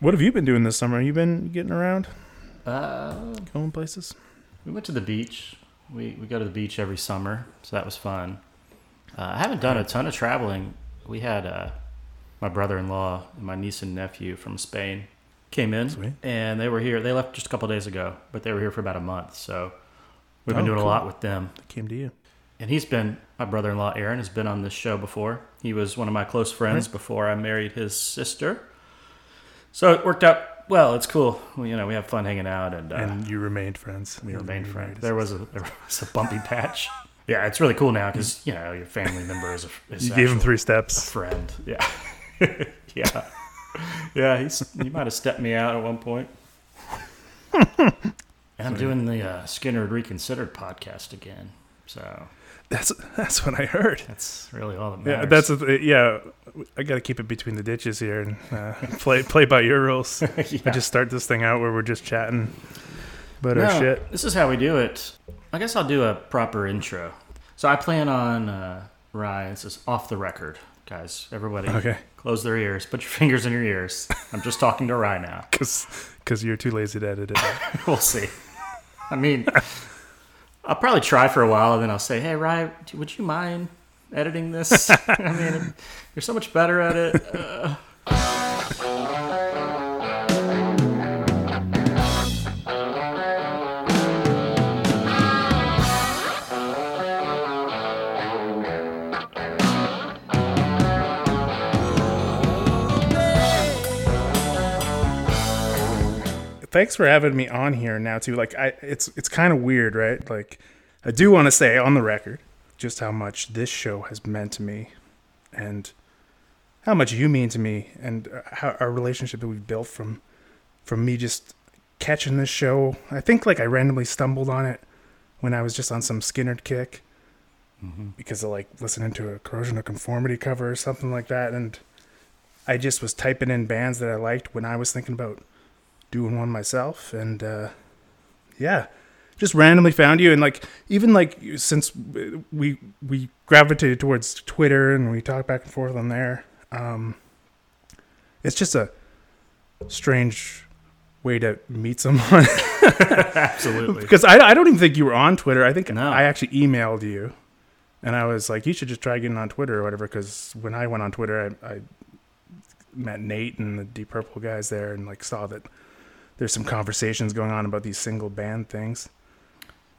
What have you been doing this summer? You been getting around, Uh, going places? we went to the beach. We we go to the beach every summer, so that was fun. Uh, I haven't done a ton of traveling. We had uh, my brother-in-law and my niece and nephew from Spain came in, Sweet. and they were here. They left just a couple days ago, but they were here for about a month. So we've been Oh, doing cool. a lot with them. They came to you. And he's been my brother-in-law Aaron has been on this show before. He was one of my close friends before I married his sister. So it worked out well. It's cool. We, you know, we have fun hanging out, and, uh, and you remained friends. we remained friends. There was a there was a bumpy patch. Yeah, it's really cool now because you know your family member is a is You gave him three steps. friend. Yeah, yeah, yeah. He's he might have stepped me out at one point. and I'm doing the uh, Skynyrd Reconsidered podcast again, so That's that's what I heard. that's really all that matters. Yeah, that's a, yeah. I got to keep it between the ditches here and uh, play play by your rules. yeah. I just start this thing out where we're just chatting about our shit. This is how we do it. I guess I'll do a proper intro. So I plan on uh, Ryan. This is off the record, guys. Everybody, Okay, close their ears. Put your fingers in your ears. I'm just talking to Ryan now. because because you're too lazy to edit it. We'll see. I mean, I'll probably try for a while, and then I'll say, "Hey, Ryan, would you mind editing this? I mean, you're so much better at it." Uh, Thanks for having me on here now too. Like I, it's it's kind of weird, right? Like I do want to say on the record just how much this show has meant to me, and how much you mean to me, and uh, how our relationship that we've built from from me just catching this show. I think like I randomly stumbled on it when I was just on some Skynyrd kick because of like listening to a corrosion of conformity cover or something like that and i just was typing in bands that i liked when i was thinking about doing one myself and uh yeah just randomly found you and like even like since we we gravitated towards twitter and we talked back and forth on there um it's just a strange way to meet someone absolutely. because I, I don't even think you were on Twitter. I think No. I actually emailed you, and I was like, you should just try getting on Twitter or whatever. Because when I went on Twitter, I, I met Nate and the Deep Purple guys there, and like saw that there's some conversations going on about these single band things,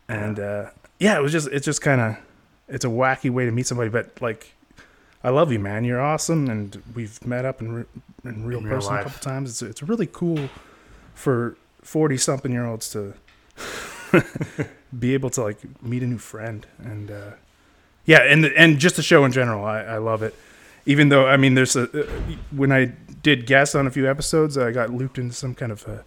and uh, yeah, it was just it's just kind of it's a wacky way to meet somebody, but like. I love you, man. You're awesome, and we've met up in, re- in real In real person a couple times. It's it's really cool for forty something year olds to be able to like meet a new friend and uh yeah and and just the show in general i i love it even though i mean there's a uh, when i did guest on a few episodes i got looped into some kind of uh,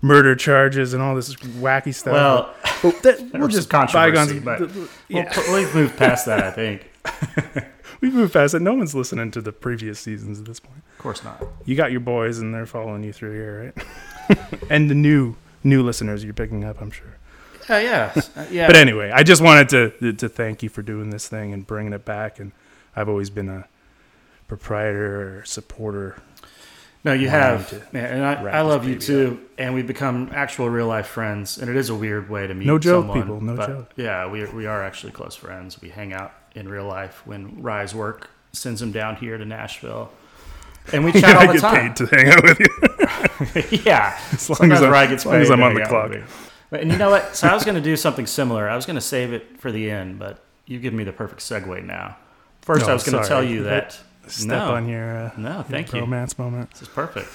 murder charges and all this wacky stuff Well, But that, we'll just bygones controversy, but th- th- yeah well, we've moved past that. I think. we've moved past it no one's listening to the previous seasons at this point Of course not. you got your boys and they're following you through here right and the new new listeners you're picking up i'm sure Uh, yeah, uh, yeah. But anyway, I just wanted to to thank you for doing this thing and bringing it back. And I've always been a proprietor or supporter. No, you have, man, and I, I love you baby too. And we've become actual real life friends, and it is a weird way to meet. No joke, someone, people, no but joke. Yeah, we we are actually close friends. We hang out in real life when Ry's work sends him down here to Nashville, and we chat I all the I get time. paid to hang out with you. yeah, As long Sometimes as I'm, Ry gets as, long as paid I'm on the hang clock. But, and you know what? So I was going to do something similar. I was going to save it for the end, but you give me the perfect segue now. First, No, I was going to tell you that. Step no, on your, uh, no, your thank you. romance moment. This is perfect.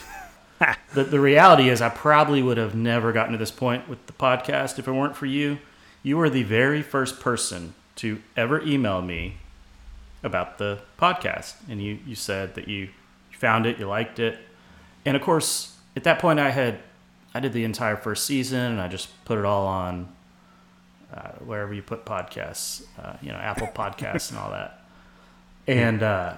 the, the reality is, I probably would have never gotten to this point with the podcast if it weren't for you. You were the very first person to ever email me about the podcast. And you, you said that you found it, you liked it. And of course, at that point, I had I did the entire first season, and I just put it all on uh, wherever you put podcasts, uh, you know, Apple Podcasts and all that. And uh,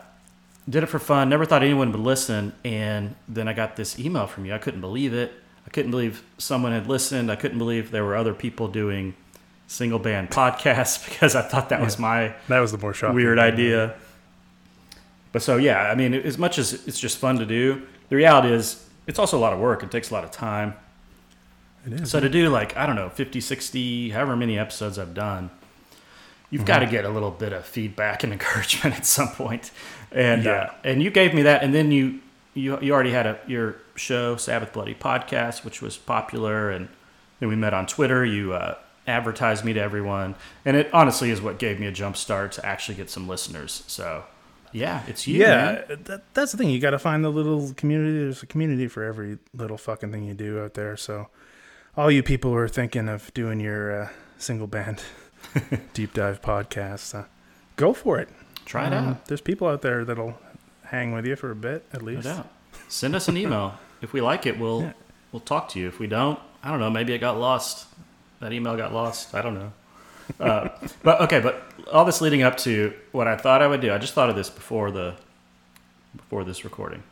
did it for fun. Never thought anyone would listen. And then I got this email from you. I couldn't believe it. I couldn't believe someone had listened. I couldn't believe there were other people doing single band podcasts because I thought that was my That was the more shocking. weird idea. But so yeah, I mean, as much as it's just fun to do, the reality is it's also a lot of work. It takes a lot of time. It is. So to do like, I don't know, 50, 60, however many episodes I've done, you've mm-hmm. got to get a little bit of feedback and encouragement at some point. And uh, and you gave me that and then you you you already had a your show Sabbath Bloody podcast which was popular and then we met on Twitter, you uh, advertised me to everyone and it honestly is what gave me a jump start to actually get some listeners. So yeah, it's you. yeah, that, that's the thing. You got to find the little community. There's a community for every little fucking thing you do out there. So, all you people who are thinking of doing your uh, single band deep dive podcast, uh, go for it. Try it Um, out. There's people out there that'll hang with you for a bit at No least. doubt. Send us an email. if we like it, we'll Yeah. we'll talk to you. If we don't, I don't know. Maybe it got lost. That email got lost. I don't know. Uh, but okay, but all this leading up to what I thought I would do. I just thought of this before the before this recording,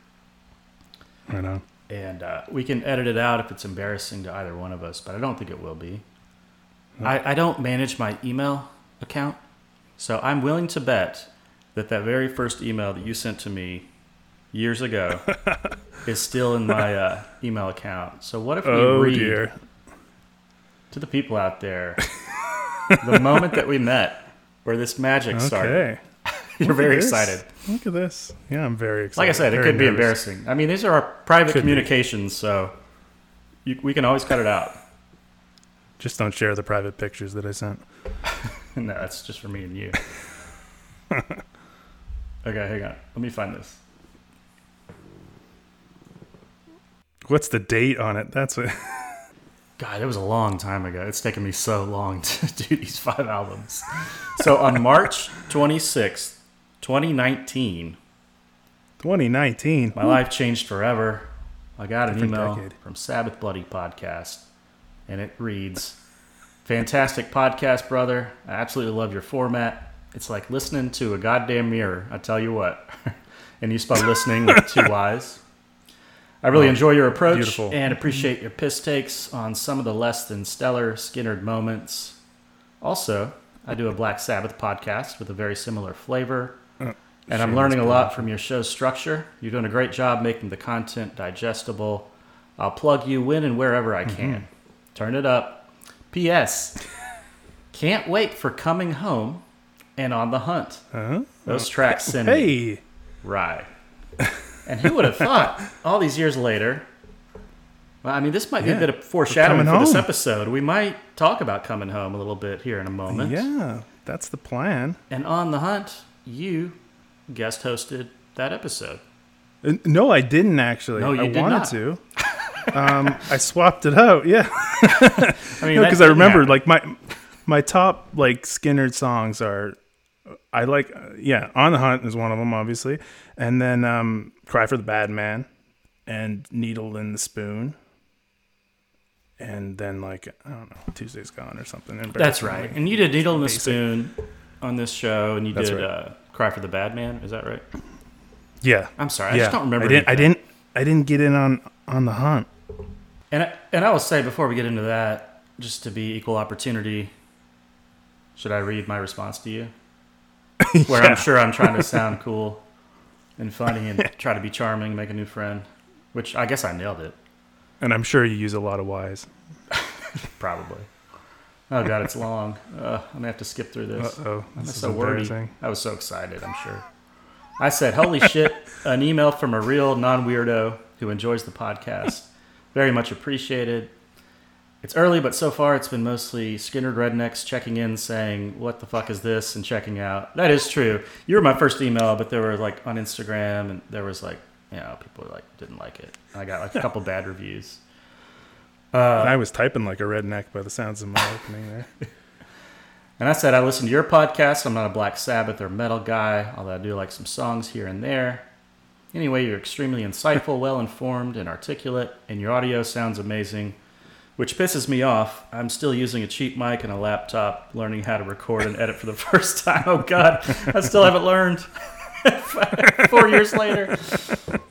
I know. and uh, we can edit it out if it's embarrassing to either one of us. But I don't think it will be. I, I don't manage my email account, so I'm willing to bet that that very first email that you sent to me years ago is still in my uh, email account. So what if we Oh read dear. to the people out there the moment that we met, where this magic started? Okay. You're very excited. Look at this. Yeah, I'm very excited. Like I said, it Very could be embarrassing. I mean, these are our private Could be. communications, so you, we can always cut it out. Just don't share the private pictures that I sent. no, that's just for me and you. Okay, hang on. Let me find this. What's the date on it? That's it. God, it was a long time ago. It's taken me so long to do these five albums. So on March 26th, 2019, 2019. my life changed forever. I got an Different email decade. from Sabbath Bloody Podcast, and it reads Fantastic podcast, brother. I absolutely love your format. It's like listening to a goddamn mirror, I tell you what. and you spell listening with two Y's. I really Oh, enjoy your approach beautiful. and appreciate your piss takes on some of the less than stellar Skynyrd moments. Also, I do a Black Sabbath podcast with a very similar flavor. Uh, And I'm learning a lot from your show's structure. You're doing a great job making the content digestible. I'll plug you when and wherever I can. Turn it up. P.S. Can't wait for coming home and on the hunt. Huh? Those tracks send me Hey. right. And who would have thought all these years later? Well, I mean, this might be a bit of foreshadowing for this episode. We might talk about coming home a little bit here in a moment. Yeah, that's the plan. And on the hunt, you guest hosted that episode. Uh, No, I didn't actually. No, you I did wanted not. to. Um, I swapped it out. Yeah, I mean, because I didn't remember happen. like my my top like Skynyrd songs are. I like uh, yeah, on the hunt is one of them obviously, and then um, cry for the bad man, and needle in the spoon. And then like I don't know, Tuesday's gone or something. That's right. And you did Needle in the Spoon on this show, and you That's did right. uh, Cry for the Bad Man. Is that right? Yeah, I'm sorry, I yeah. just don't remember. I didn't. I didn't. I didn't get in on on the hunt. And I, and I will say before we get into that, just to be equal opportunity, should I read my response to you? Where I'm sure I'm trying to sound cool and funny and try to be charming, make a new friend, which I guess I nailed it, And I'm sure you use a lot of Y's. probably. Oh god, it's long. Uh, I'm gonna have to skip through Uh this. oh, this so wordy. I was so excited, I'm sure. I said, Holy shit, an email from a real non weirdo who enjoys the podcast. Very much appreciated. It's early, but so far it's been mostly Skynyrd rednecks checking in saying, What the fuck is this? and checking out. That is true. You were my first email, but there were like on Instagram and there was like, you know, people like didn't like it. I got like a couple bad reviews. Uh, I was typing like a redneck by the sounds of my opening there. And I said, I listen to your podcast. I'm not a Black Sabbath or metal guy, although I do like some songs here and there. Anyway, you're extremely insightful, well informed, and articulate, and your audio sounds amazing, which pisses me off. I'm still using a cheap mic and a laptop, learning how to record and edit for the first time. Oh, God, I still haven't learned. Four years later.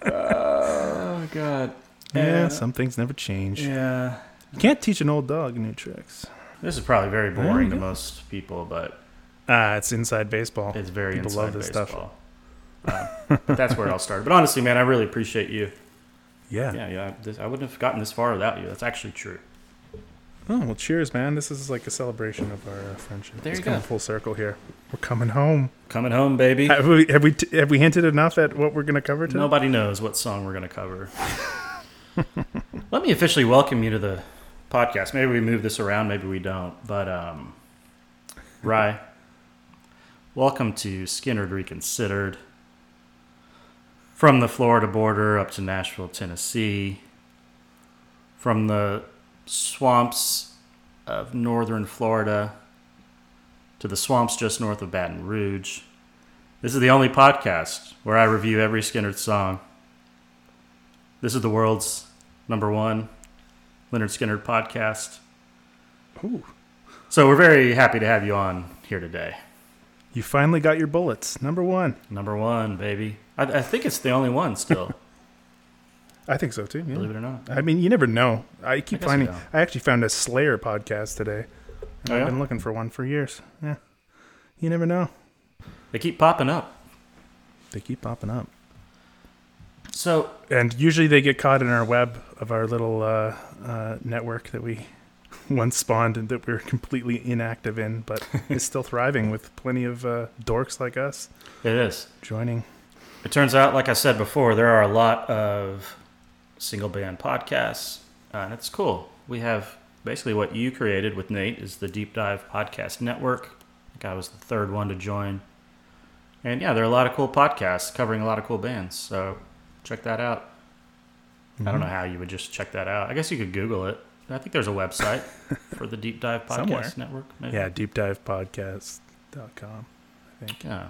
Oh, God. Yeah, Uh, some things never change. Yeah. You can't teach an old dog new tricks. This is probably very boring to most people, but Ah, it's inside baseball. It's very People inside love this stuff. baseball. Uh, but that's where it all started. But honestly, man, I really appreciate you. Yeah. Yeah, yeah. This, I wouldn't have gotten this far without you. That's actually true. Oh well, cheers, man. This is like a celebration of our uh, friendship. There it's you coming go. full circle here. We're coming home. Coming home, baby. Have we have we, have we hinted enough at what we're going to cover today? Nobody knows what song we're going to cover. Let me officially welcome you to the podcast. Maybe we move this around, maybe we don't. But, um, Ry, welcome to Skynyrd Reconsidered. From the Florida border up to Nashville, Tennessee. From the swamps of northern Florida to the swamps just north of Baton Rouge. This is the only podcast where I review every Skynyrd song. This is the world's number one Lynyrd Skynyrd podcast. Ooh, So we're very happy to have you on here today. you finally got your bullets. Number one. Number one, baby. I, I think it's the only one still, I think so too. Yeah. believe it or not. I mean, you never know. I keep guess finding. I actually found a Slayer podcast today. Oh, I've been looking for one for years. Yeah. You never know. They keep popping up. They keep popping up. So And usually they get caught in our web of our little uh, uh, network that we once spawned and that we're completely inactive in, but is still thriving with plenty of uh, dorks like us it is. joining. It turns out, like I said before, there are a lot of single band podcasts, uh, and it's cool. We have basically what you created with Nate is the Deep Dive Podcast Network. I think I was the third one to join. And yeah, there are a lot of cool podcasts covering a lot of cool bands. So check that out. I don't know how you would just check that out. I guess you could Google it. I think there's a website for the Deep Dive Podcast Somewhere. Network. Maybe. Yeah, deepdivepodcast.com, I think. Yeah.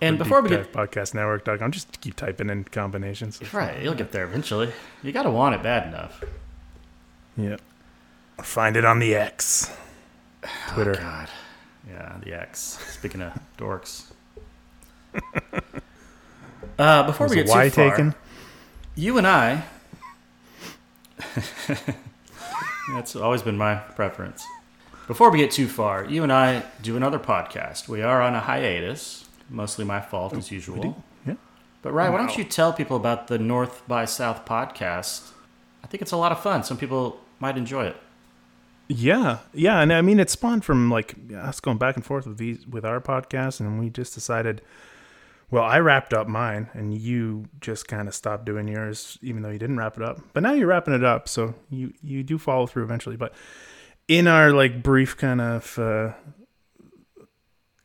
And Or before we get deepdivepodcastnetwork.com, just keep typing in combinations. right, you'll get there eventually. You got to want it bad enough. Yep. Find it on the X. Twitter. Oh, God. Yeah, the X. Speaking of dorks. Uh, before Was we get too Y far, taken? you and I. That's always been my preference. Before we get too far, you and I do another podcast. We are on a hiatus, mostly my fault as usual. Yeah. But Ryan, why don't you tell people about the North by South podcast? I think it's a lot of fun. Some people might enjoy it. Yeah, yeah, and I mean it spawned from like us going back and forth with these with our podcast, and we just decided. Well, I wrapped up mine, and you just kind of stopped doing yours, even though you didn't wrap it up. But now you're wrapping it up, so you you do follow through eventually. But in our like brief kind of uh,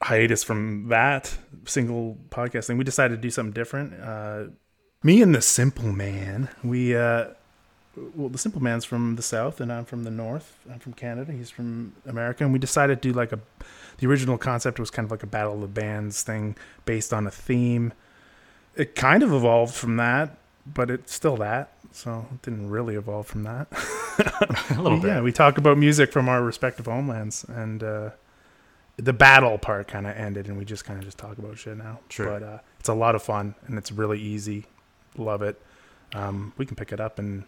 hiatus from that single podcast thing, we decided to do something different. Uh, me and the Simple Man, we uh, well, the Simple Man's from the South, and I'm from the North. I'm from Canada. He's from America, and we decided to do like a. The original concept was kind of like a battle of the bands thing based on a theme. It kind of evolved from that, but it's still that. So it didn't really evolve from that. A little bit. Yeah, we talk about music from our respective homelands, and uh, the battle part kind of ended, and we just kind of just talk about shit now. Sure. But uh, it's a lot of fun, and it's really easy. Love it. Um, we can pick it up and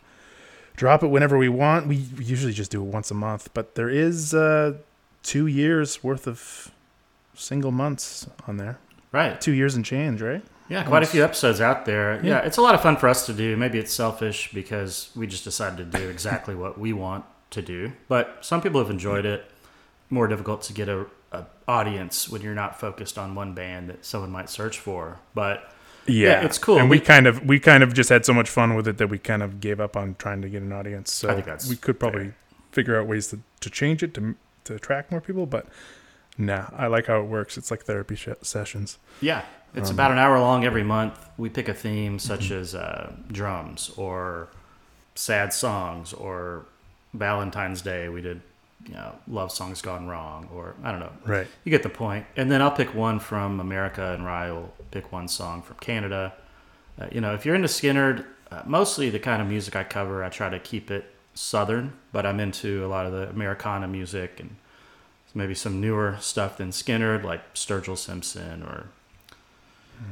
drop it whenever we want. We usually just do it once a month, but there is uh, two years worth of single months on there. Right. Two years and change, right? Yeah, quite a few episodes out there. Yeah. Yeah. it's a lot of fun for us to do. Maybe it's selfish because we just decided to do exactly what we want to do. But some people have enjoyed it. More difficult to get a, a audience when you're not focused on one band that someone might search for. But Yeah, it's cool. And we, We- kind of we kind of just had so much fun with it that we kind of gave up on trying to get an audience. So I think that's we could probably figure out ways to, to change it to to attract more people. But nah, I like how it works. It's like therapy sh- sessions. yeah, it's Um, about an hour long every month. We pick a theme such as uh, drums or sad songs or Valentine's Day. We did, you know, love songs gone wrong or I don't know. Right. You get the point. And then I'll pick one from America, and Ry will pick one song from Canada. Uh, you know, if you're into Skynyrd, uh, mostly the kind of music I cover, I try to keep it southern, but I'm into a lot of the Americana music and maybe some newer stuff than Skynyrd, like Sturgill Simpson or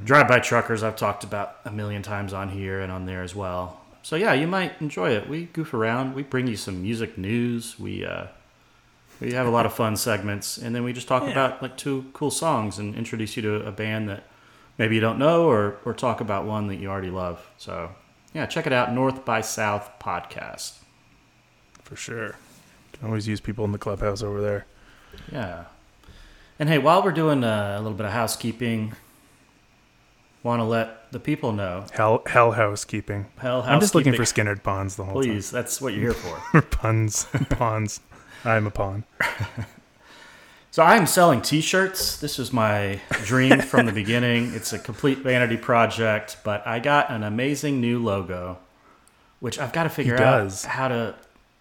Drive By Truckers. I've talked about a million times on here and on there as well. So yeah, you might enjoy it. We goof around. We bring you some music news. We uh, we have a lot of fun segments, and then we just talk Yeah. about like two cool songs and introduce you to a band that maybe you don't know, or or talk about one that you already love. So yeah, check it out. North by South podcast. For sure. Can always use people in the clubhouse over there. Yeah. And hey, while we're doing uh, a little bit of housekeeping, want to let the people know. Hell, hell housekeeping. Hell, housekeeping. I'm just looking for housekeeping. Skynyrd Ponds the whole time. Please, that's what you're here for. puns, Puns. I'm a pawn. So I'm selling T-shirts. This was my dream from the beginning. It's a complete vanity project, but I got an amazing new logo, which I've got to figure out how to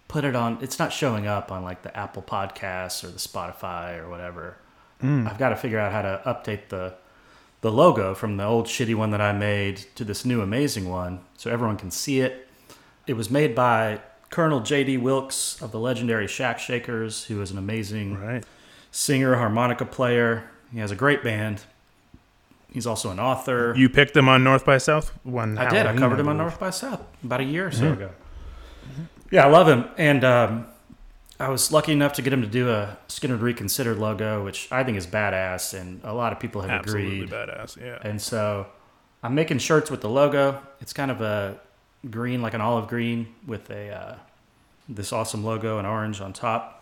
put it on. It's not showing up on like the Apple Podcasts or the Spotify or whatever. Hmm. I've got to figure out how to update the the logo from the old shitty one that I made to this new amazing one, so everyone can see it. It was made by Colonel J.D. Wilkes of the legendary Shack Shakers, who is an amazing Right. singer, harmonica player. He has a great band. He's also an author. You picked him on North by South one. I did. I covered him on. North by South about a year or so ago. Yeah, I love him. And um, I was lucky enough to get him to do a Skynyrd Reconsidered logo, which I think is badass, and a lot of people have Absolutely agreed. badass. Yeah. And so I'm making shirts with the logo. It's kind of a green, like an olive green, with a uh, this awesome logo and orange on top.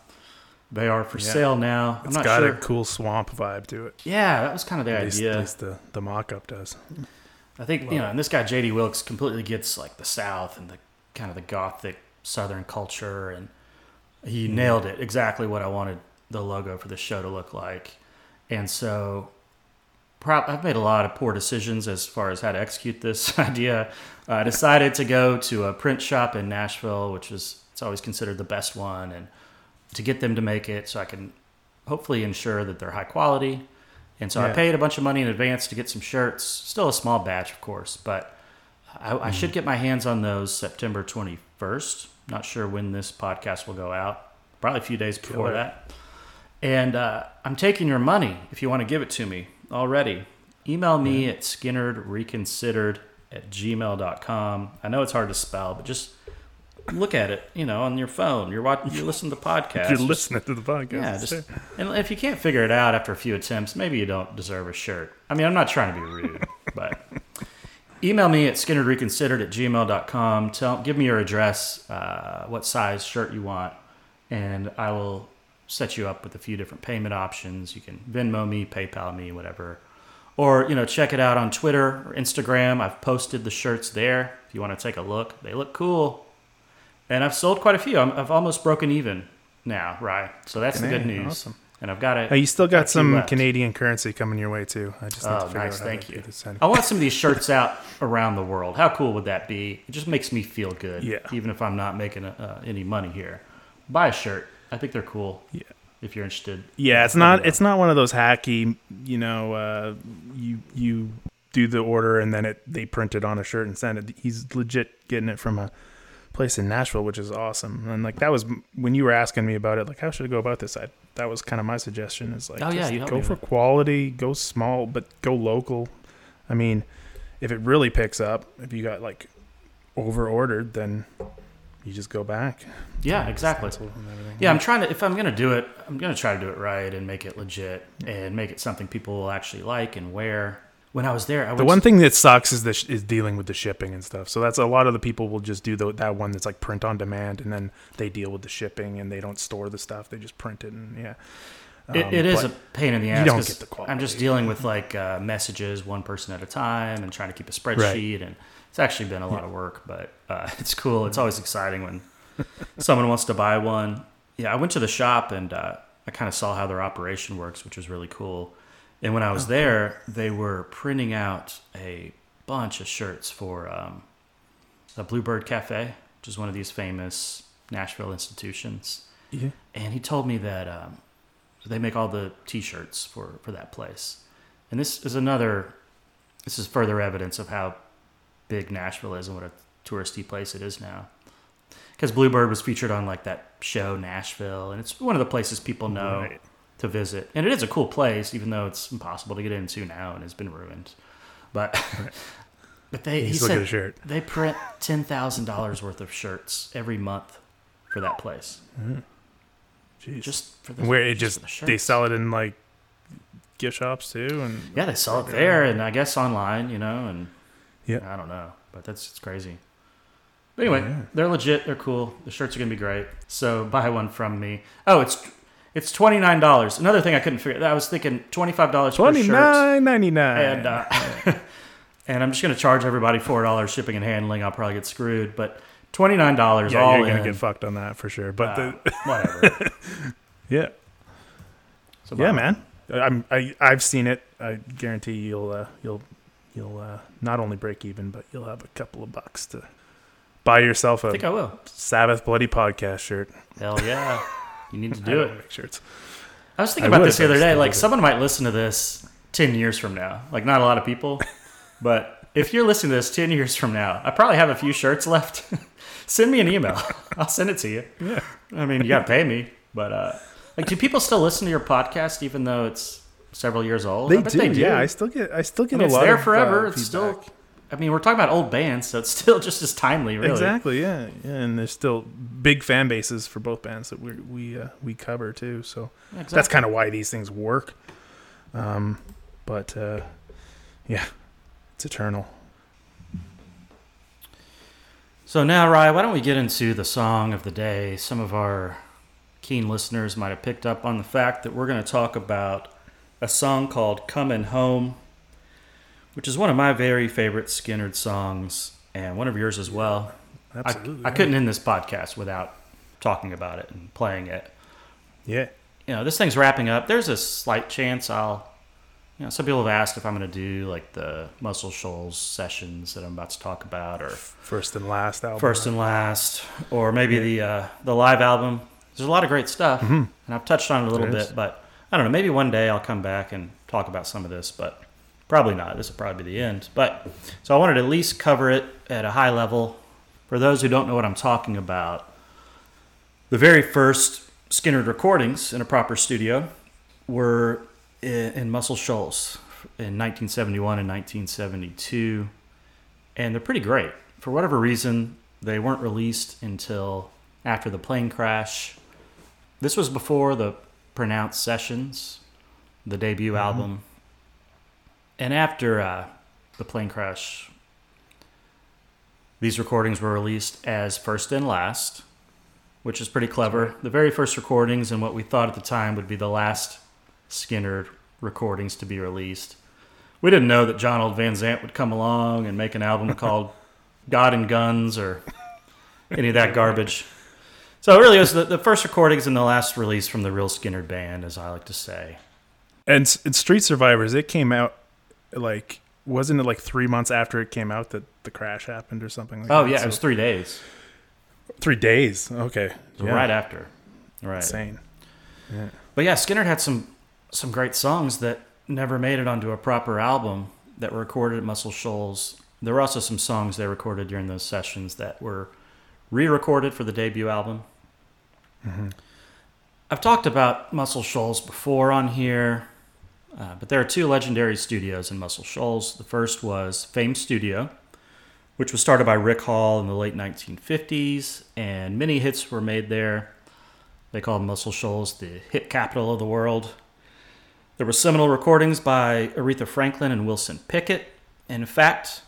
They are for Yeah. sale now. I'm It's not got sure. a cool swamp vibe to it. Yeah, that was kind of the At least, idea. at least the, the mock up does. I think you know, and this guy JD Wilkes completely gets like the South and the kind of the gothic Southern culture, and he nailed it exactly what I wanted the logo for the show to look like. And so, prob- I've made a lot of poor decisions as far as how to execute this idea. I decided to go to a print shop in Nashville, which is it's always considered the best one, and to get them to make it so I can hopefully ensure that they're high quality. And so I paid a bunch of money in advance to get some shirts. Still a small batch, of course, but I, I should get my hands on those September 21st. Not sure when this podcast will go out. Probably a few days before that. And uh, I'm taking your money if you want to give it to me already. Email me at skynyrdreconsidered at gmail.com. I know it's hard to spell, but just look at it, you know, on your phone. You're watching, you're listening to podcasts. You're listening to the podcast. yeah, just and if you can't figure it out after a few attempts, maybe you don't deserve a shirt. I mean, I'm not trying to be rude, but email me at skynyrdreconsidered at gmail.com. Tell, give me your address, uh, what size shirt you want, and I will set you up with a few different payment options. You can Venmo me, PayPal me, whatever. Or, you know, check it out on Twitter or Instagram. I've posted the shirts there if you want to take a look. They look cool. And I've sold quite a few. I'm, I've almost broken even now, right? So that's the good news. awesome. And I've got it. you still got some left. Canadian currency coming your way too. I just need Oh, to figure nice. out Thank you. get this sent. I want some of these shirts out around the world. How cool would that be? It just makes me feel good. Yeah. Even if I'm not making uh, any money here. Buy a shirt. I think they're cool. Yeah. If you're interested. Yeah, it's not it's not one of those hacky, you know, uh, you you do the order and then it they print it on a shirt and send it. He's legit getting it from a place in Nashville, which is awesome. And like that was when you were asking me about it, like how should I go about this? I that was kind of my suggestion is like Oh, yeah, you go for quality, go small, but go local. I mean, if it really picks up, if you got like over ordered, then you just go back. Yeah, exactly. Stencil and everything. Yeah, I'm trying to. If I'm gonna do it, I'm gonna try to do it right and make it legit and make it something people will actually like and wear. When I was there, I The one thing that sucks is the sh- is dealing with the shipping and stuff. So that's a lot of the people will just do the, that one that's like print on demand, and then they deal with the shipping and they don't store the stuff. They just print it and yeah. It, Um, it is a pain in the you ass. don't 'cause get the I'm just dealing with like uh, messages, one person at a time, and trying to keep a spreadsheet. And it's actually been a lot of work, but uh, it's cool. It's always exciting when someone wants to buy one. Yeah, I went to the shop and uh, I kind of saw how their operation works, which was really cool. And when I Oh, was there, they were printing out a bunch of shirts for um, a Bluebird Cafe, which is one of these famous Nashville institutions yeah. and he told me that um, they make all the T-shirts for for that place. And this is another. This is further evidence of how big Nashville is and what a touristy place it is now. Because Bluebird was featured on like that show Nashville, and it's one of the places people know Right. to visit. And it is a cool place, even though it's impossible to get into now and has been ruined. But but they he said shirt. they print ten thousand dollars worth of shirts every month for that place, mm-hmm. Jeez. just for the Where it just just the they sell it in like gift shops too, and Yeah, they sell it there, and I guess online, you know, and yeah. I don't know, but that's it's crazy. But anyway, yeah. they're legit. They're cool. The shirts are gonna be great. So buy one from me. Oh, it's it's twenty nine dollars. Another thing I couldn't figure. I was thinking twenty five dollars. Twenty nine ninety nine. And uh, and I'm just gonna charge everybody four dollars shipping and handling. I'll probably get screwed, but. Twenty nine dollars. Yeah, you're gonna in. get fucked on that for sure. But uh, the whatever. yeah. So yeah, man. I'm I I've seen it. I guarantee you'll uh, you'll you'll uh, not only break even, but you'll have a couple of bucks to buy yourself a I think I will. Sabbath Bloody Podcast shirt. Hell yeah. You need to do it. Make shirts. I was thinking I about this the other day. Like, someone might listen to this 10 years from now. Like, not a lot of people, but if you're listening to this 10 years from now, I probably have a few shirts left. send me an email. I'll send it to you. Yeah. I mean, you got to pay me, but uh, like, do people still listen to your podcast even though it's several years old. They, do, they do, Yeah, I still get I still get I mean, a lot. It's there of, forever. Uh, it's feedback. still. I mean, we're talking about old bands, so it's still just as timely, really. Exactly. Yeah, yeah and there's still big fan bases for both bands that we we uh, we cover too. So exactly. that's kind of why these things work. Um, but uh, yeah, it's eternal. So now, Ry, why don't we get into the song of the day? Some of our keen listeners might have picked up on the fact that we're going to talk about a song called Coming Home, which is one of my very favorite Skynyrd songs and one of yours as well. Absolutely. I, I couldn't end this podcast without talking about it and playing it. Yeah. You know, this thing's wrapping up. There's a slight chance I'll you know, some people have asked if I'm going to do like the Muscle Shoals sessions that I'm about to talk about, or first and last album, first and last, or maybe yeah. the uh, the live album. There's a lot of great stuff, mm-hmm. and I've touched on it a little bit, but I don't know. Maybe one day I'll come back and talk about some of this, but probably not. This will probably be the end. But so I wanted to at least cover it at a high level. For those who don't know what I'm talking about, the very first Skynyrd recordings in a proper studio were in Muscle Shoals in 1971 and 1972, and they're pretty great. For whatever reason, they weren't released until after the plane crash. This was before the pronounced sessions the debut mm-hmm. album. And after uh, the plane crash these recordings were released as first and last which is pretty clever. The very first recordings and what we thought at the time would be the last Skynyrd recordings to be released. We didn't know that john old van zant would come along and make an album called god and guns or any of that garbage. So it really was the, the first recordings and the last release from the Real Skynyrd Band, as I like to say. And, and Street Survivors, it came out like wasn't it like three months after it came out that the crash happened or something? Like oh that? yeah, so it was three days. Three days. Okay. Yeah. Right after. Right. Insane. Yeah. But yeah, Skynyrd had some some great songs that never made it onto a proper album that were recorded at Muscle Shoals. There were also some songs they recorded during those sessions that were re-recorded for the debut album Mm-hmm. I've talked about Muscle Shoals before on here, uh, but there are two legendary studios in Muscle Shoals. The first was Fame Studio, which was started by Rick Hall in the late 1950s, and many hits were made there. They called Muscle Shoals the hit capital of the world. There were seminal recordings by Aretha Franklin and Wilson Pickett. In fact,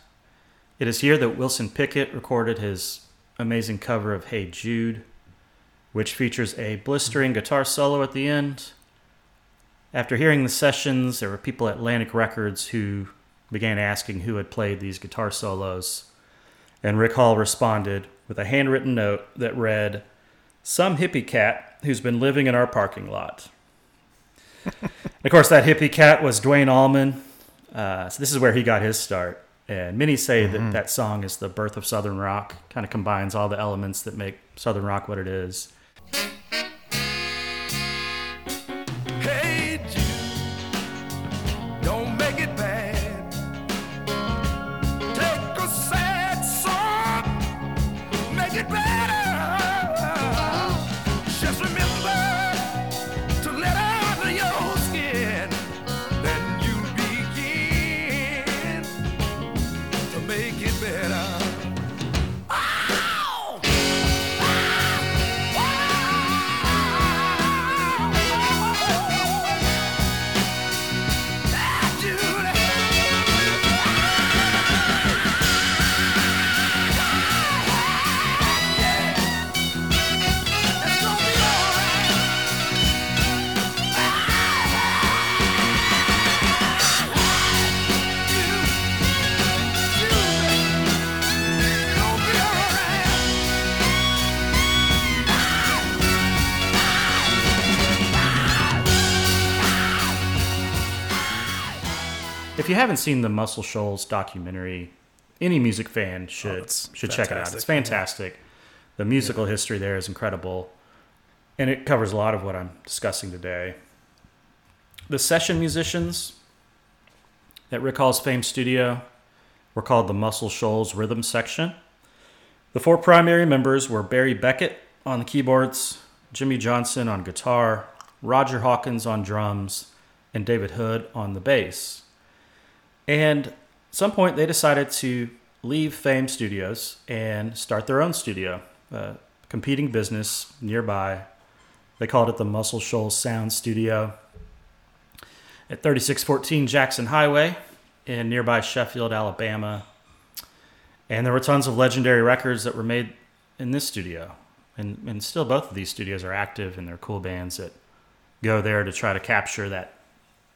it is here that Wilson Pickett recorded his amazing cover of Hey Jude which features a blistering guitar solo at the end. After hearing the sessions, there were people at Atlantic Records who began asking who had played these guitar solos, and Rick Hall responded with a handwritten note that read, Some hippie cat who's been living in our parking lot. And of course, that hippie cat was Duane Allman. Uh, so this is where he got his start. And many say mm-hmm. that that song is the birth of Southern rock, kind of combines all the elements that make Southern rock what it is. make it better. You haven't seen the Muscle Shoals documentary, any music fan oh, should it's should check it out. It's fantastic. The musical history there is incredible, and it covers a lot of what I'm discussing today. The session musicians at Rick Hall's Fame Studio were called the Muscle Shoals Rhythm Section. The four primary members were Barry Beckett on the keyboards, Jimmy Johnson on guitar, Roger Hawkins on drums, and David Hood on the bass. And at some point, they decided to leave Fame Studios and start their own studio, a competing business nearby. They called it the Muscle Shoals Sound Studio at 3614 Jackson Highway in nearby Sheffield, Alabama. And there were tons of legendary records that were made in this studio. And, and still, both of these studios are active, and they're cool bands that go there to try to capture that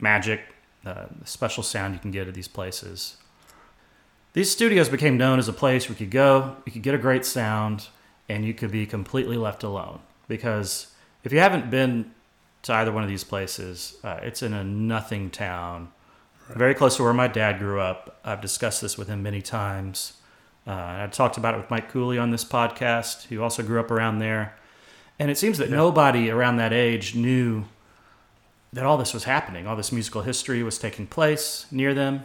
magic, uh, special sound you can get at these places. These studios became known as a place where you could go, you could get a great sound, and you could be completely left alone. Because if you haven't been to either one of these places, uh, it's in a nothing town, very close to where my dad grew up. I've discussed this with him many times. Uh, I talked about it with Mike Cooley on this podcast, who also grew up around there. And it seems that nobody around that age knew that all this was happening. All this musical history was taking place near them.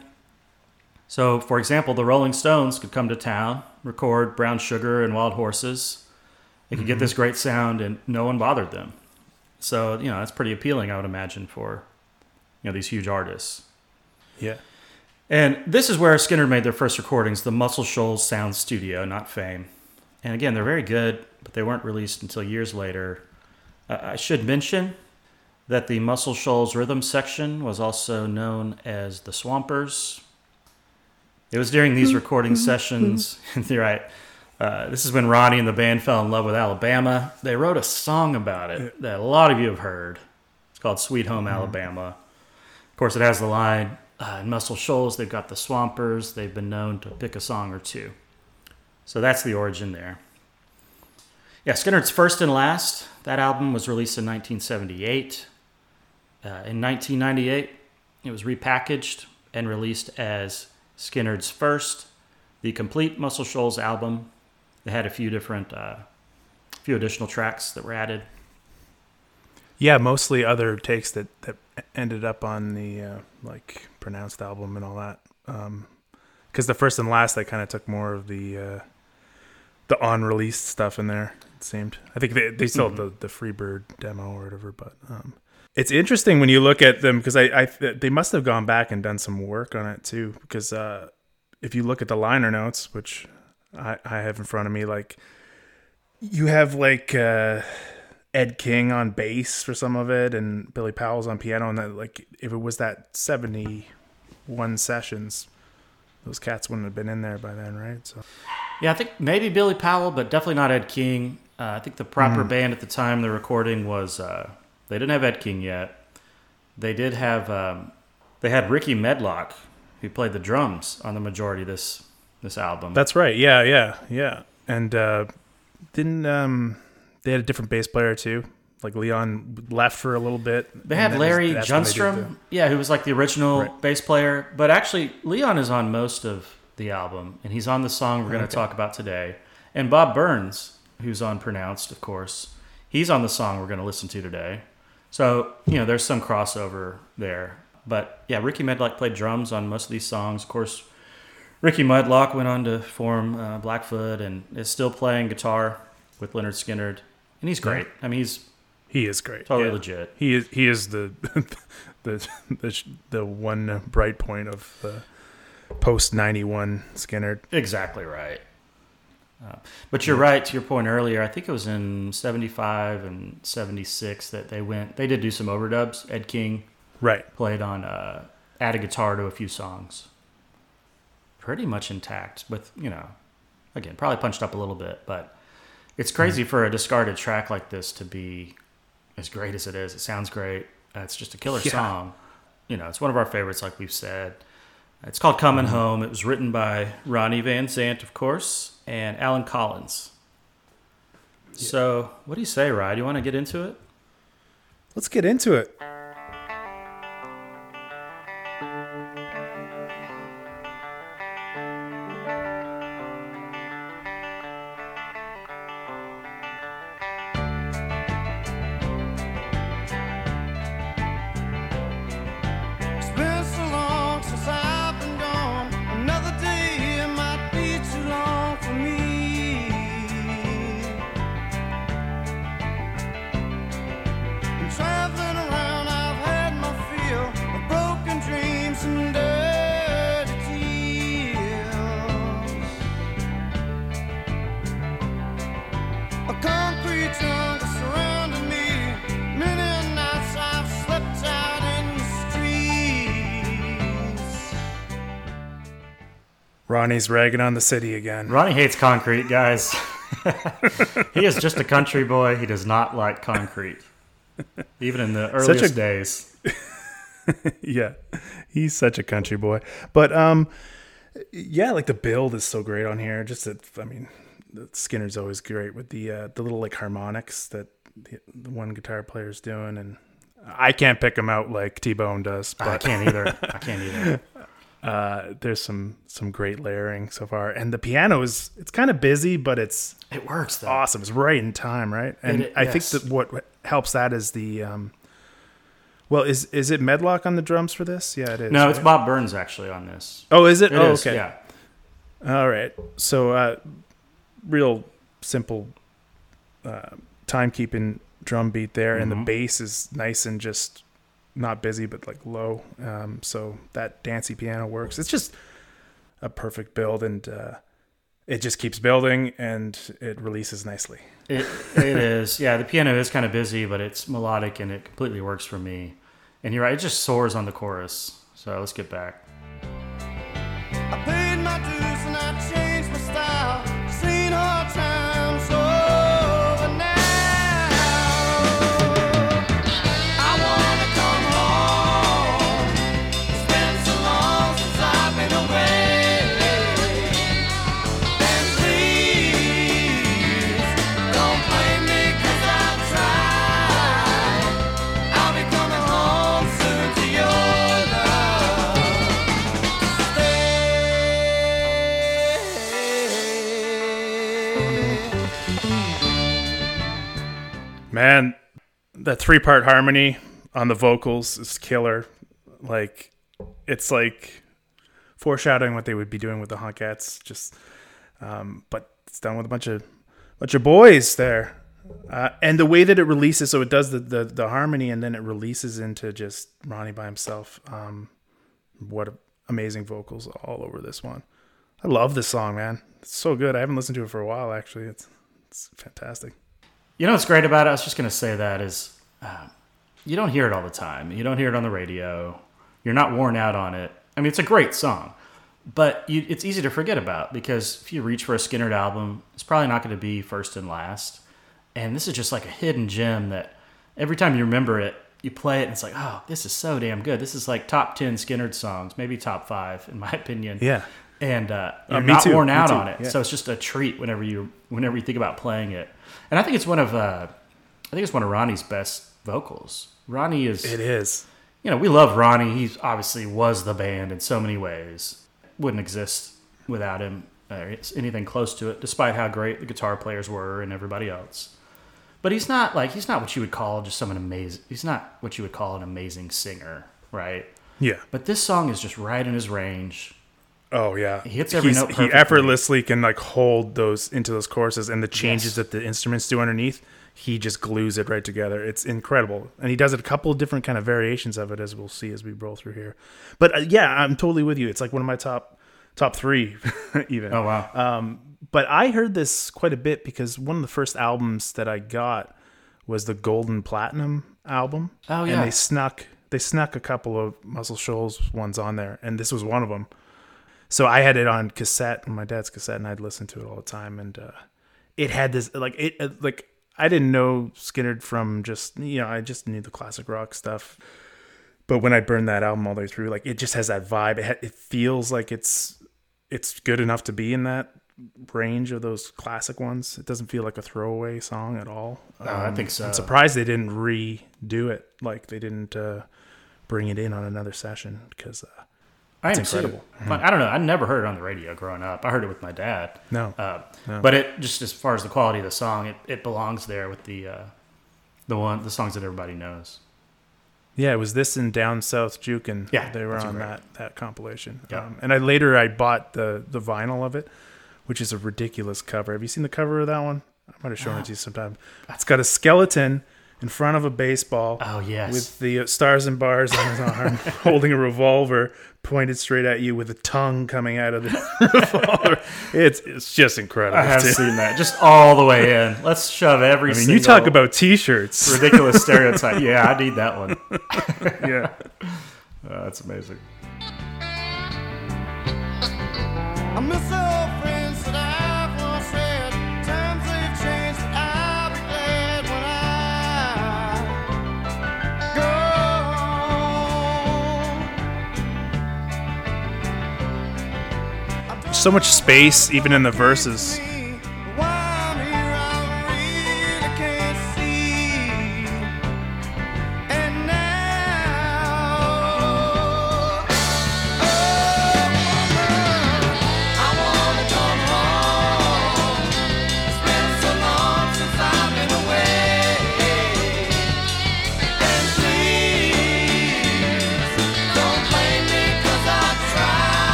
So, for example, the Rolling Stones could come to town, record Brown Sugar and Wild Horses. They could get this great sound, and no one bothered them. So, you know, that's pretty appealing, I would imagine, for you know these huge artists. Yeah. And this is where Skynyrd made their first recordings, the Muscle Shoals Sound Studio, not Fame. And again, they're very good, but they weren't released until years later. Uh, I should mention that the Muscle Shoals rhythm section was also known as the Swampers. It was during these recording sessions, you're right. Uh, this is when Ronnie and the band fell in love with Alabama. They wrote a song about it that a lot of you have heard. It's called Sweet Home Alabama. Of course, it has the line uh, in Muscle Shoals, they've got the Swampers. They've been known to pick a song or two. So that's the origin there. Yeah, Skynyrd's First and Last. That album was released in 1978. Uh, in 1998, it was repackaged and released as Skynyrd's First, the complete Muscle Shoals album. They had a few different, uh, few additional tracks that were added. Yeah, mostly other takes that that ended up on the uh, like pronounced album and all that. Um 'cause because the first and last, they kind of took more of the uh, the unreleased stuff in there. It seemed. I think they they still have the the Freebird demo or whatever, but um, it's interesting when you look at them because I, I they must have gone back and done some work on it too. Because uh, if you look at the liner notes, which I, I have in front of me, like you have like uh, Ed King on bass for some of it, and Billy Powell's on piano, and that like if it was that seventy one sessions, those cats wouldn't have been in there by then, right? So Yeah, I think maybe Billy Powell, but definitely not Ed King. Uh, I think the proper band at the time the recording was uh, they didn't have Ed King yet. They did have um, they had Rickey Medlocke who played the drums on the majority of this this album. that's right. Yeah, yeah, yeah. And uh, didn't um, they had a different bass player too? Like Leon left for a little bit. They had was- Larry that's when they did Junstrom, yeah, who was like the original Right. bass player. But actually, Leon is on most of the album, and he's on the song we're going to Okay. talk about today. And Bob Burns, who's on Pronounced, of course, he's on the song we're going to listen to today. So you know, there's some crossover there. But yeah, Rickey Medlocke played drums on most of these songs. Of course, Rickey Medlocke went on to form uh, Blackfoot and is still playing guitar with Lynyrd Skynyrd, and he's great. I mean, he's He is great. totally yeah. legit. He is he is the the the the one bright point of the post ninety one Skynyrd. Exactly right. Uh, but you're right to your point earlier. I think it was in '75 and '76 that they went. They did do some overdubs. Ed King Right. played on, uh, add a guitar to a few songs. Pretty much intact, with you know, again probably punched up a little bit, but it's crazy for a discarded track like this to be as great as it is. It sounds great. It's just a killer Yeah. song. You know, it's one of our favorites, like we've said. It's called Coming Home. It was written by Ronnie Van Zant, of course, and Allen Collins. So, what do you say, Ryan? Do you want to get into it? Let's get into it. Ronnie's ragging on the city again. Ronnie hates concrete, guys. he is just a country boy. He does not like concrete, even in the Such a- earliest days. yeah, he's such a country boy. But um, yeah, like the build is so great on here. Just that, I mean, the Skynyrd's always great with the uh, the little like harmonics that the, the one guitar player's doing, and I can't pick them out like T Bone does, I can't either. I can't either. uh, there's some some great layering so far, and the piano is it's kind of busy, but it's It works though. awesome. It's right in time, right? And It- I think that what helps that is the um, well, is is it Medlocke on the drums for this? Yeah, it is. No, it's? Bob Burns actually on this. Oh, is it? It oh, is, okay. Yeah. All right. So, uh, real simple uh, timekeeping drum beat there, and the Mhm. bass is nice and just not busy, but like low. Um, so that dancey piano works. It's just a perfect build, and uh, it just keeps building, and it releases nicely. It it is. Yeah, the piano is kind of busy, but it's melodic and it completely works for me. And you're right, it just soars on the chorus. So let's get back. Man, that three part harmony on the vocals is killer. Like, it's like foreshadowing what they would be doing with the Honkettes. Just, um, but it's done with a bunch of bunch of boys there, uh, and the way that it releases, so it does the, the the harmony, and then it releases into just Ronnie by himself. Um, what amazing vocals all over this one. I love this song, man. It's so good. I haven't listened to it for a while. Actually, it's it's fantastic. You know what's great about it? I was just going to say that is uh, you don't hear it all the time. You don't hear it on the radio. You're not worn out on it. I mean, it's a great song, but you, it's easy to forget about because if you reach for a Skynyrd album, it's probably not going to be first and last. And this is just like a hidden gem that every time you remember it, you play it and it's like, oh, this is so damn good. This is like top 10 Skynyrd songs, maybe top five, in my opinion Yeah. and uh, Uh, you're me not too, worn out on it. yeah. So it's just a treat whenever you whenever you think about playing it. And I think it's one of uh, I think it's one of Ronnie's best vocals. Ronnie is It is. you know we love Ronnie. He obviously was the band in so many ways. Wouldn't exist without him. Or anything close to it, despite how great the guitar players were and everybody else. But he's not like he's not what you would call just someone amazing. He's not what you would call an amazing singer, right? Yeah. But this song is just right in his range. Oh yeah. He hits every He's- note He effortlessly can like hold those into those courses, and the changes Yes. that the instruments do underneath. He just glues it right together. It's incredible, and he does it a couple of different kind of variations of it, as we'll see as we roll through here. But uh, yeah, I'm totally with you. It's like one of my top top three, even. Oh wow. Um, but I heard this quite a bit because one of the first albums that I got was the Golden Platinum album. Oh, yeah. and they snuck they snuck a couple of Muscle Shoals ones on there, and this was one of them. So I had it on cassette, on my dad's cassette, and I'd listen to it all the time. And uh, it had this like it uh, like I didn't know Skynyrd from just you know I just knew the classic rock stuff. But when I burned that album all the way through, like it just has that vibe. It ha- it feels like it's it's good enough to be in that range of those classic ones. It doesn't feel like a throwaway song at all. Um, I think so. I'm surprised they didn't redo it. Like they didn't uh, bring it in on another session because uh, I am incredible. But I don't know. I never heard it on the radio growing up. I heard it with my dad. no, Uh, No. But it just as far as the quality of the song, it, it belongs there with the uh, the one the songs that everybody knows. yeah, it was this in Down South Jukin. Yeah, they were on that that compilation. Yeah. Um, and I later I bought the the vinyl of it, which is a ridiculous cover. Have you seen the cover of that one? I might have shown it to you sometime. It's got a skeleton in front of a baseball. Oh yes. with the uh, stars and bars on his arm, holding a revolver pointed straight at you with a tongue coming out of the revolver. It's it's just incredible. I have too. seen that just all the way in. Let's shove every. I mean, you talk about t-shirts. ridiculous stereotype. Yeah, I need that one. yeah. Uh, that's amazing. So much space, even in the verses.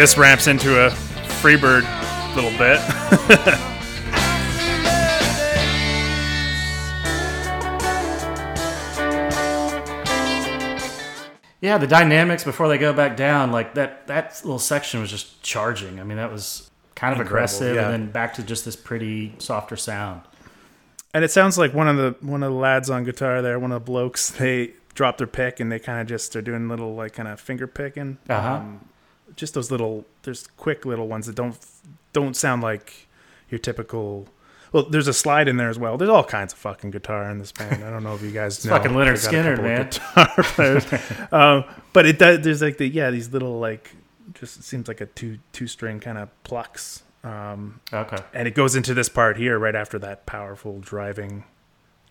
This ramps into a Freebird little bit. I've seen better days. Yeah, the dynamics before they go back down, like that that little section was just charging. I mean, that was kind of Incredible, aggressive, yeah. and then back to just this pretty softer sound. and it sounds like one of the one of the lads on guitar there, one of the blokes, they drop their pick and they kind of just are doing little like kind of finger picking. Uh-huh. Um, just those little, there's quick little ones that don't don't sound like your typical. Well, there's a slide in there as well. There's all kinds of fucking guitar in this band. I don't know if you guys know. fucking Lynyrd I got a Skynyrd, man. guitar players. um, but it does. There's like the yeah these little like just seems like a two two string kind of plucks. Um, Okay. and it goes into this part here right after that powerful driving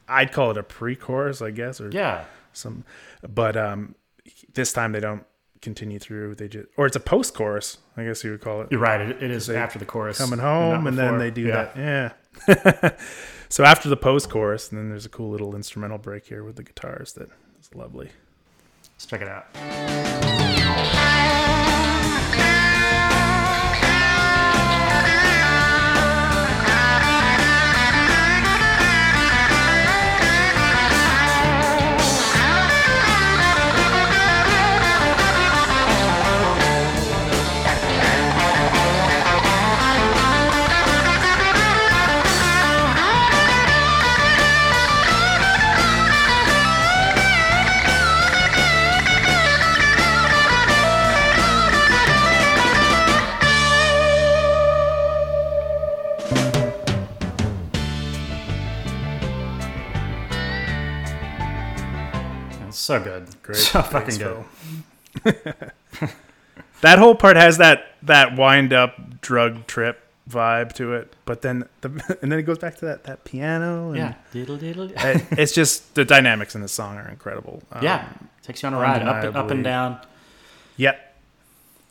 i'd call it a pre-chorus i guess or Yeah. some but um this time they don't continue through they just or it's a post-chorus i guess you would call it You're right. It, it is after the chorus. coming home and then they do Yeah. that yeah so after the post-chorus and then there's a cool little instrumental break here with the guitars that is lovely Let's check it out. So good. Great. So Great fucking good. that whole part has that that wind up drug trip vibe to it, but then the and then it goes back to that that piano. And Yeah. Diddle diddle. it- it's just the dynamics in the song are incredible. Um, yeah. Takes you on a ride, up and, up and down. Yep.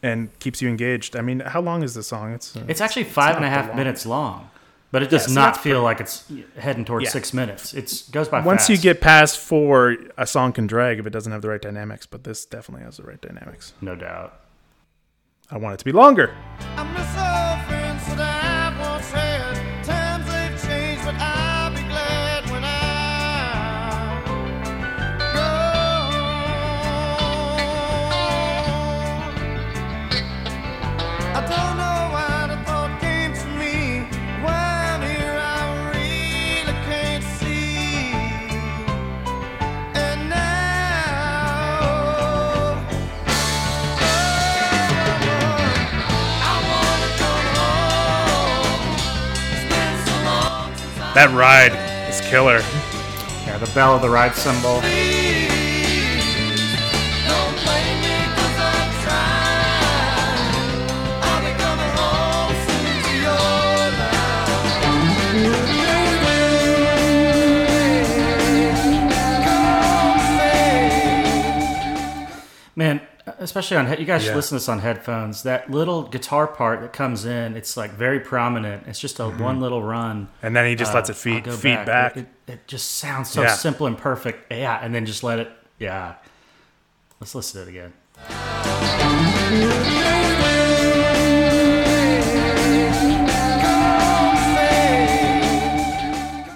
And keeps you engaged. I mean, how long is the song? It's uh, It's actually five and a half long. minutes long, but it does so not that's feel like it's heading towards Yeah. six minutes. It goes by once you get past four, a song can drag if it doesn't have the right dynamics. But this definitely has the right dynamics. no doubt. I want it to be longer. That ride is killer. Yeah, the bell of the ride cymbal. Especially on you guys should Yeah. listen to this on headphones. That little guitar part that comes in, it's like very prominent. It's just a one little run. And then he just lets Uh, it feed go feed back. It, it just sounds so Yeah. simple and perfect. Yeah, and then just let it. Yeah, let's listen to it again.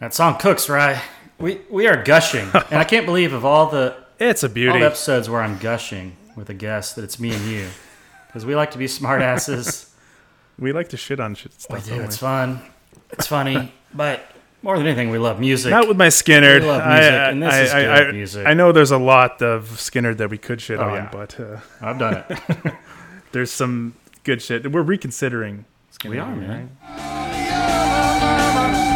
That song cooks, right? We we are gushing, and I can't believe of all the It's a all beauty. the episodes where I'm gushing with a guest that it's me and you, because we like to be smartasses. We like to shit on shit we stuff. do. don't? It's fun. It's funny, but More than anything, we love music. Not with my Skynyrd. We love music, and this is good music. I know there's a lot of Skynyrd that we could shit Oh, on, yeah. but uh, I've done it. there's some good shit. We're reconsidering. Skynyrd we are, man. right?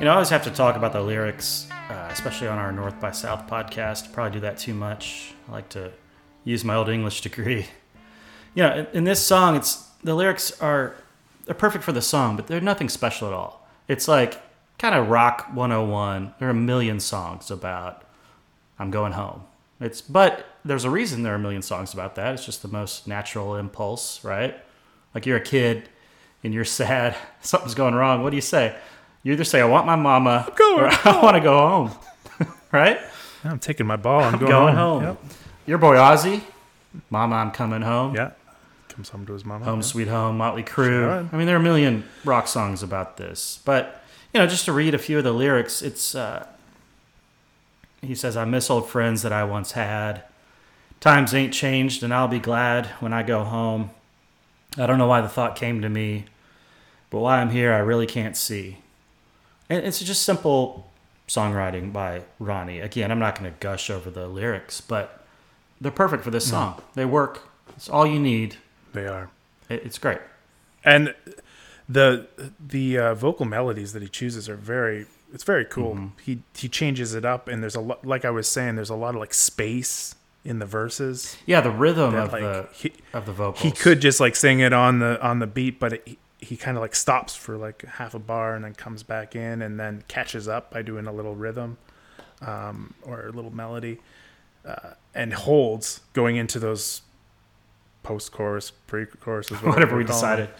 You know, I always have to talk about the lyrics, uh, especially on our North by South podcast. Probably do that too much. I like to use my old English degree. You know, in, in this song, it's the lyrics are they're perfect for the song, but they're nothing special at all. It's like kind of rock 101. There are a million songs about I'm going home. It's but there's a reason there are a million songs about that. It's just the most natural impulse, right? Like you're a kid and you're sad, something's going wrong. What do you say? You either say I want my mama going or I want to go home. right? I'm taking my ball. I'm going, Going home. Yep. Your boy Ozzy, Mama I'm coming home. Yeah. Comes home to his mama. Home yeah. Sweet Home, Motley Crue. Sure. I mean, there are a million rock songs about this. But, you know, just to read a few of the lyrics, it's, uh, he says, I miss old friends that I once had. Times ain't changed, and I'll be glad when I go home. I don't know why the thought came to me, but why I'm here, I really can't see. And it's just simple songwriting by Ronnie. Again, I'm not going to gush over the lyrics, but they're perfect for this song. They work. It's all you need. They are. It- It's great. and the the uh, vocal melodies that he chooses are very it's very cool Mm-hmm. he he changes it up and there's a lot like i was saying there's a lot of like space in the verses Yeah, the rhythm that of like the he, of the vocals. he could just like sing it on the on the beat but it, he, he kind of like stops for like half a bar and then comes back in and then catches up by doing a little rhythm um, or a little melody uh, and holds going into those post-chorus pre-choruses whatever we we're calling them decided.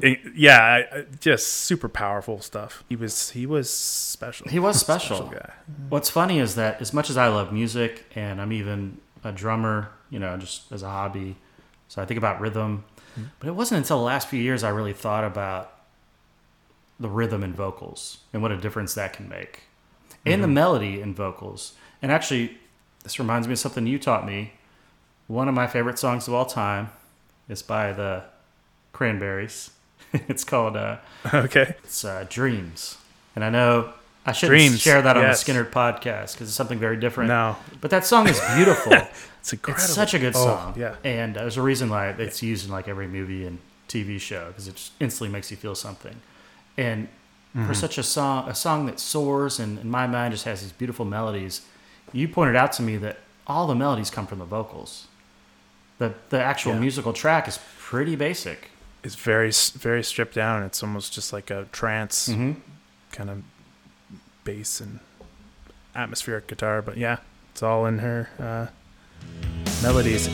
it- yeah, I- I- just super powerful stuff. He was he was special. He was special. guy. What's funny is that as much as I love music and I'm even a drummer, you know, just as a hobby, so I think about rhythm. But it wasn't until the last few years I really thought about the rhythm and vocals and what a difference that can make, and the melody and vocals. And actually, this reminds me of something you taught me. One of my favorite songs of all time is by the Cranberries. it's called uh, Okay, it's uh, Dreams. And I know I shouldn't Dreams, share that on yes. the Skynyrd podcast because it's something very different. no, But that song is beautiful. it's incredible. it's such a good Oh, song. yeah, And uh, there's a reason why it's used in like every movie and TV show because it just instantly makes you feel something. And Mm-hmm. for such a song, a song that soars and in my mind just has these beautiful melodies, you pointed out to me that all the melodies come from the vocals. The the actual Yeah. musical track is pretty basic. it's very very stripped down. It's almost just like a trance Mm-hmm. kind of bass and atmospheric guitar. But yeah, it's all in her uh, melodies.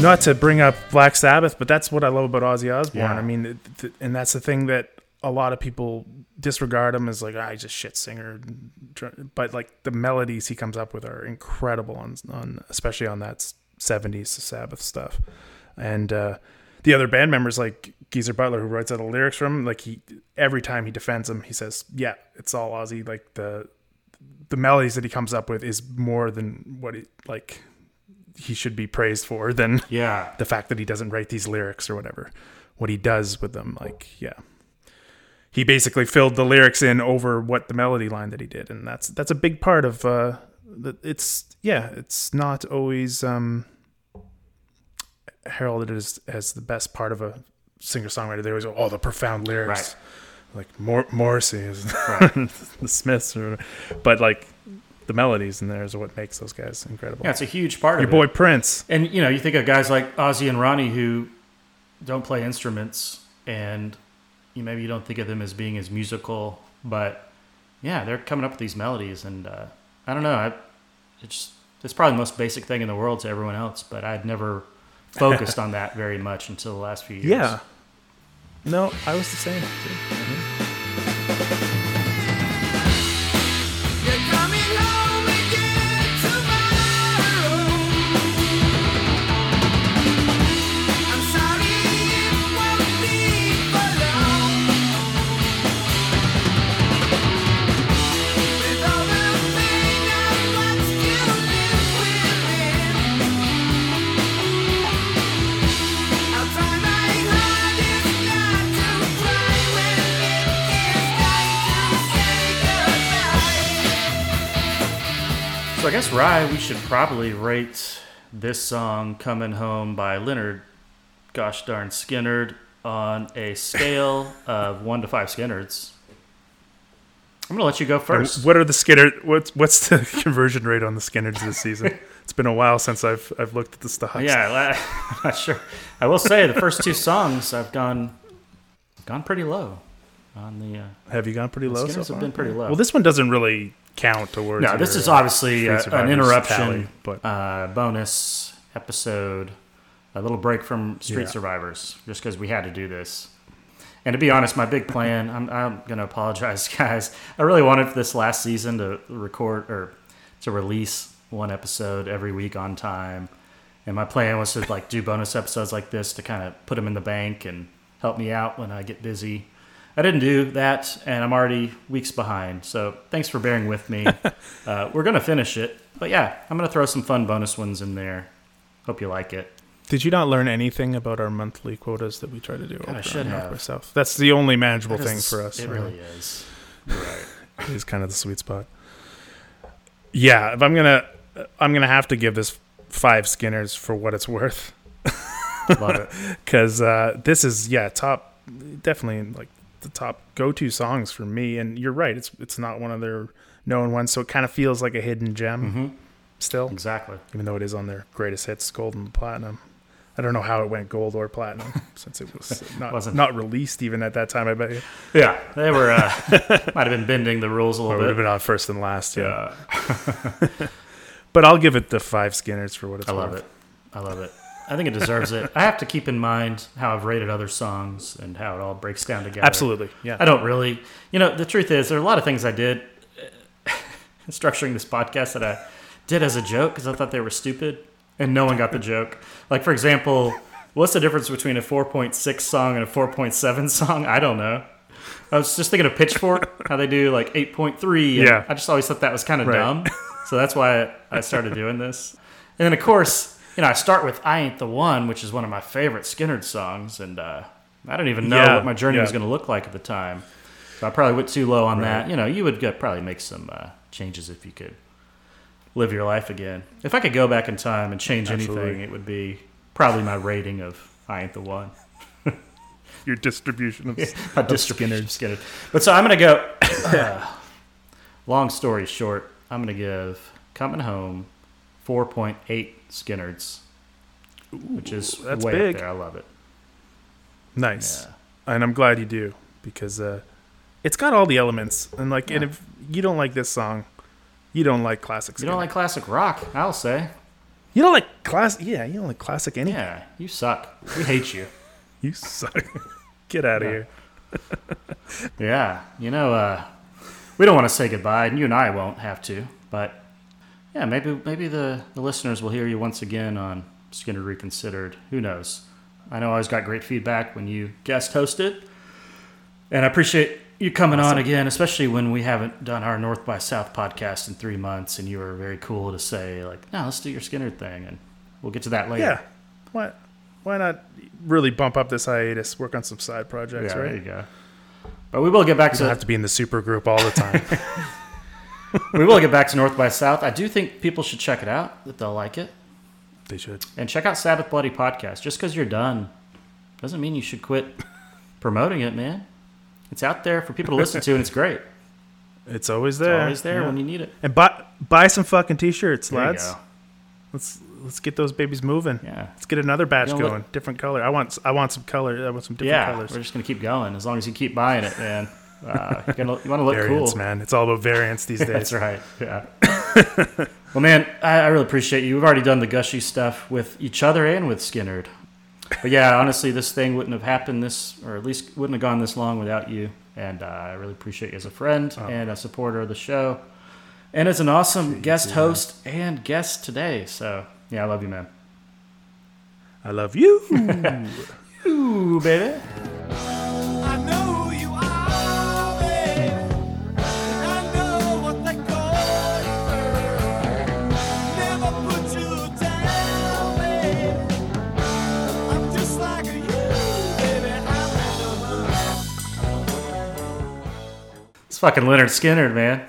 Not to bring up Black Sabbath, but that's what I love about Ozzy Osbourne. Yeah. I mean, th- th- and that's the thing that a lot of people disregard him as like, ah, just shit singer. But like the melodies he comes up with are incredible on, on especially on that 70s Sabbath stuff. And uh, the other band members like Geezer Butler, who writes all the lyrics from him, like he every time he defends him, he says, "Yeah, it's all Ozzy." Like the the melodies that he comes up with is more than what he like he should be praised for than Yeah. the fact that he doesn't write these lyrics or whatever. What he does with them, like yeah, he basically filled the lyrics in over what the melody line that he did, and that's that's a big part of. uh It's yeah, it's not always um heralded as as the best part of a singer songwriter. They always go, oh, the profound lyrics, like Mor- Morrissey is the Smiths, or, but like the melodies in there is what makes those guys incredible. Yeah, it's a huge part Your of Your boy it. Prince. And you know, you think of guys like Ozzy and Ronnie who don't play instruments, and you maybe you don't think of them as being as musical, but yeah, they're coming up with these melodies, and uh, I don't know, I, it's it's probably the most basic thing in the world to everyone else, but I'd never focused on that very much until the last few years. Yeah. No, I was the same. So I guess Ry, we should probably rate this song "Coming Home" by Lynyrd, gosh darn Skynyrd, on a scale of one to five Skynyrds. I'm gonna let you go first. What are the Skynyrd? What's what's the conversion rate on the Skynyrds this season? it's been a while since I've I've looked at the stocks. Yeah, I'm not sure. I will say the first two songs I've gone gone pretty low on the. Uh, Have you gone pretty low so have far? been pretty low. Well, this one doesn't really count towards. no, this your, is obviously uh, an interruption, tally, but- uh, bonus episode, a little break from Street Yeah. Survivors, just because we had to do this. And to be honest, my big plan, I'm, I'm going to apologize, guys. I really wanted for this last season to record or to release one episode every week on time. And my plan was to like do bonus episodes like this to kind of put them in the bank and help me out when I get busy. I didn't do that, and I'm already weeks behind. So thanks for bearing with me. uh, we're gonna finish it, but yeah, I'm gonna throw some fun bonus ones in there. Hope you like it. Did you not learn anything about our monthly quotas that we try to do? I should have. South? That's the only manageable thing for us. It really is. Right. it is kind of the sweet spot. Yeah, if I'm gonna, I'm gonna have to give this five Skynyrds for what it's worth, Love it. because uh, this is yeah top, definitely like the top go-to songs for me. And you're right, it's it's not one of their known ones, so it kind of feels like a hidden gem still, Exactly. even though it is on their greatest hits, gold and platinum. I don't know how it went gold or platinum since it was not Wasn't- not released even at that time. I bet you. Yeah, they were uh, might have been bending the rules a Or it little would have bit. been on first and last. Yeah. but I'll give it the five Skynyrds for what it's I love worth. it. I love it. I think it deserves it. I have to keep in mind how I've rated other songs and how it all breaks down together. Absolutely. Yeah. I don't really. You know, the truth is, there are a lot of things I did uh, structuring this podcast that I did as a joke because I thought they were stupid, and no one got the joke. Like, for example, what's the difference between a 4.6 song and a 4.7 song? I don't know. I was just thinking of Pitchfork, how they do like 8.3. Yeah. I just always thought that was kind of Right. dumb. So that's why I started doing this. And then, of course, you know, I start with I Ain't the One, which is one of my favorite Skynyrd songs. And uh, I don't even know Yeah, what my journey was going to look like at the time. So I probably went too low on that. You know, you would get, probably make some uh, changes if you could live your life again. If I could go back in time and change anything, it would be probably my rating of I Ain't the One. Your distribution of My distribution of Skynyrd. But so I'm going to go. uh, long story short, I'm going to give Coming Home 4.8 Skynyrds, which is that's way big. up there. I love it. nice. Yeah. And I'm glad you do because uh, it's got all the elements. And like, and if you don't like this song, you don't like classic. You don't like classic rock, I'll say. You don't like class. Yeah, you don't like classic anything. Yeah, you suck. We hate you. You suck. Get out of Yeah. here. Yeah, you know, uh, we don't want to say goodbye, and you and I won't have to. But yeah, maybe maybe the, the listeners will hear you once again on Skynyrd Reconsidered. Who knows? I know I always got great feedback when you guest hosted, and I appreciate you coming on again, especially when we haven't done our North by South podcast in three months, and you were very cool to say like, "No, let's do your Skynyrd thing," and we'll get to that later. Yeah. Why why not really bump up this hiatus, work on some side projects, Yeah, right? there you go. But we will get back You don't to have to be in the super group all the time. we will get back to North by South. I do think people should check it out; that they'll like it. they should. And check out Sabbath Bloody Podcast. Just because you're done doesn't mean you should quit promoting it, man. It's out there for people to listen to, and it's great. It's always It's there. always there Yeah. when you need it. And buy buy some fucking t-shirts, There lads. Let's let's get those babies moving. Yeah. Let's get another batch You know what- going. Different color. I want I want some color. I want some different Yeah, colors. we're just gonna keep going as long as you keep buying it, man. Uh, you're gonna, you want to look variants, cool, man. It's all about variants these days. That's right. Yeah. well, man, I, I really appreciate you. We've already done the gushy stuff with each other and with Skynyrd. But yeah, honestly, this thing wouldn't have happened this, or at least wouldn't have gone this long without you. And uh, I really appreciate you as a friend Oh. and a supporter of the show, and as an awesome guest host and guest today. So yeah, I love you, man. I love you. Ooh, baby. It's fucking Lynyrd Skynyrd, man.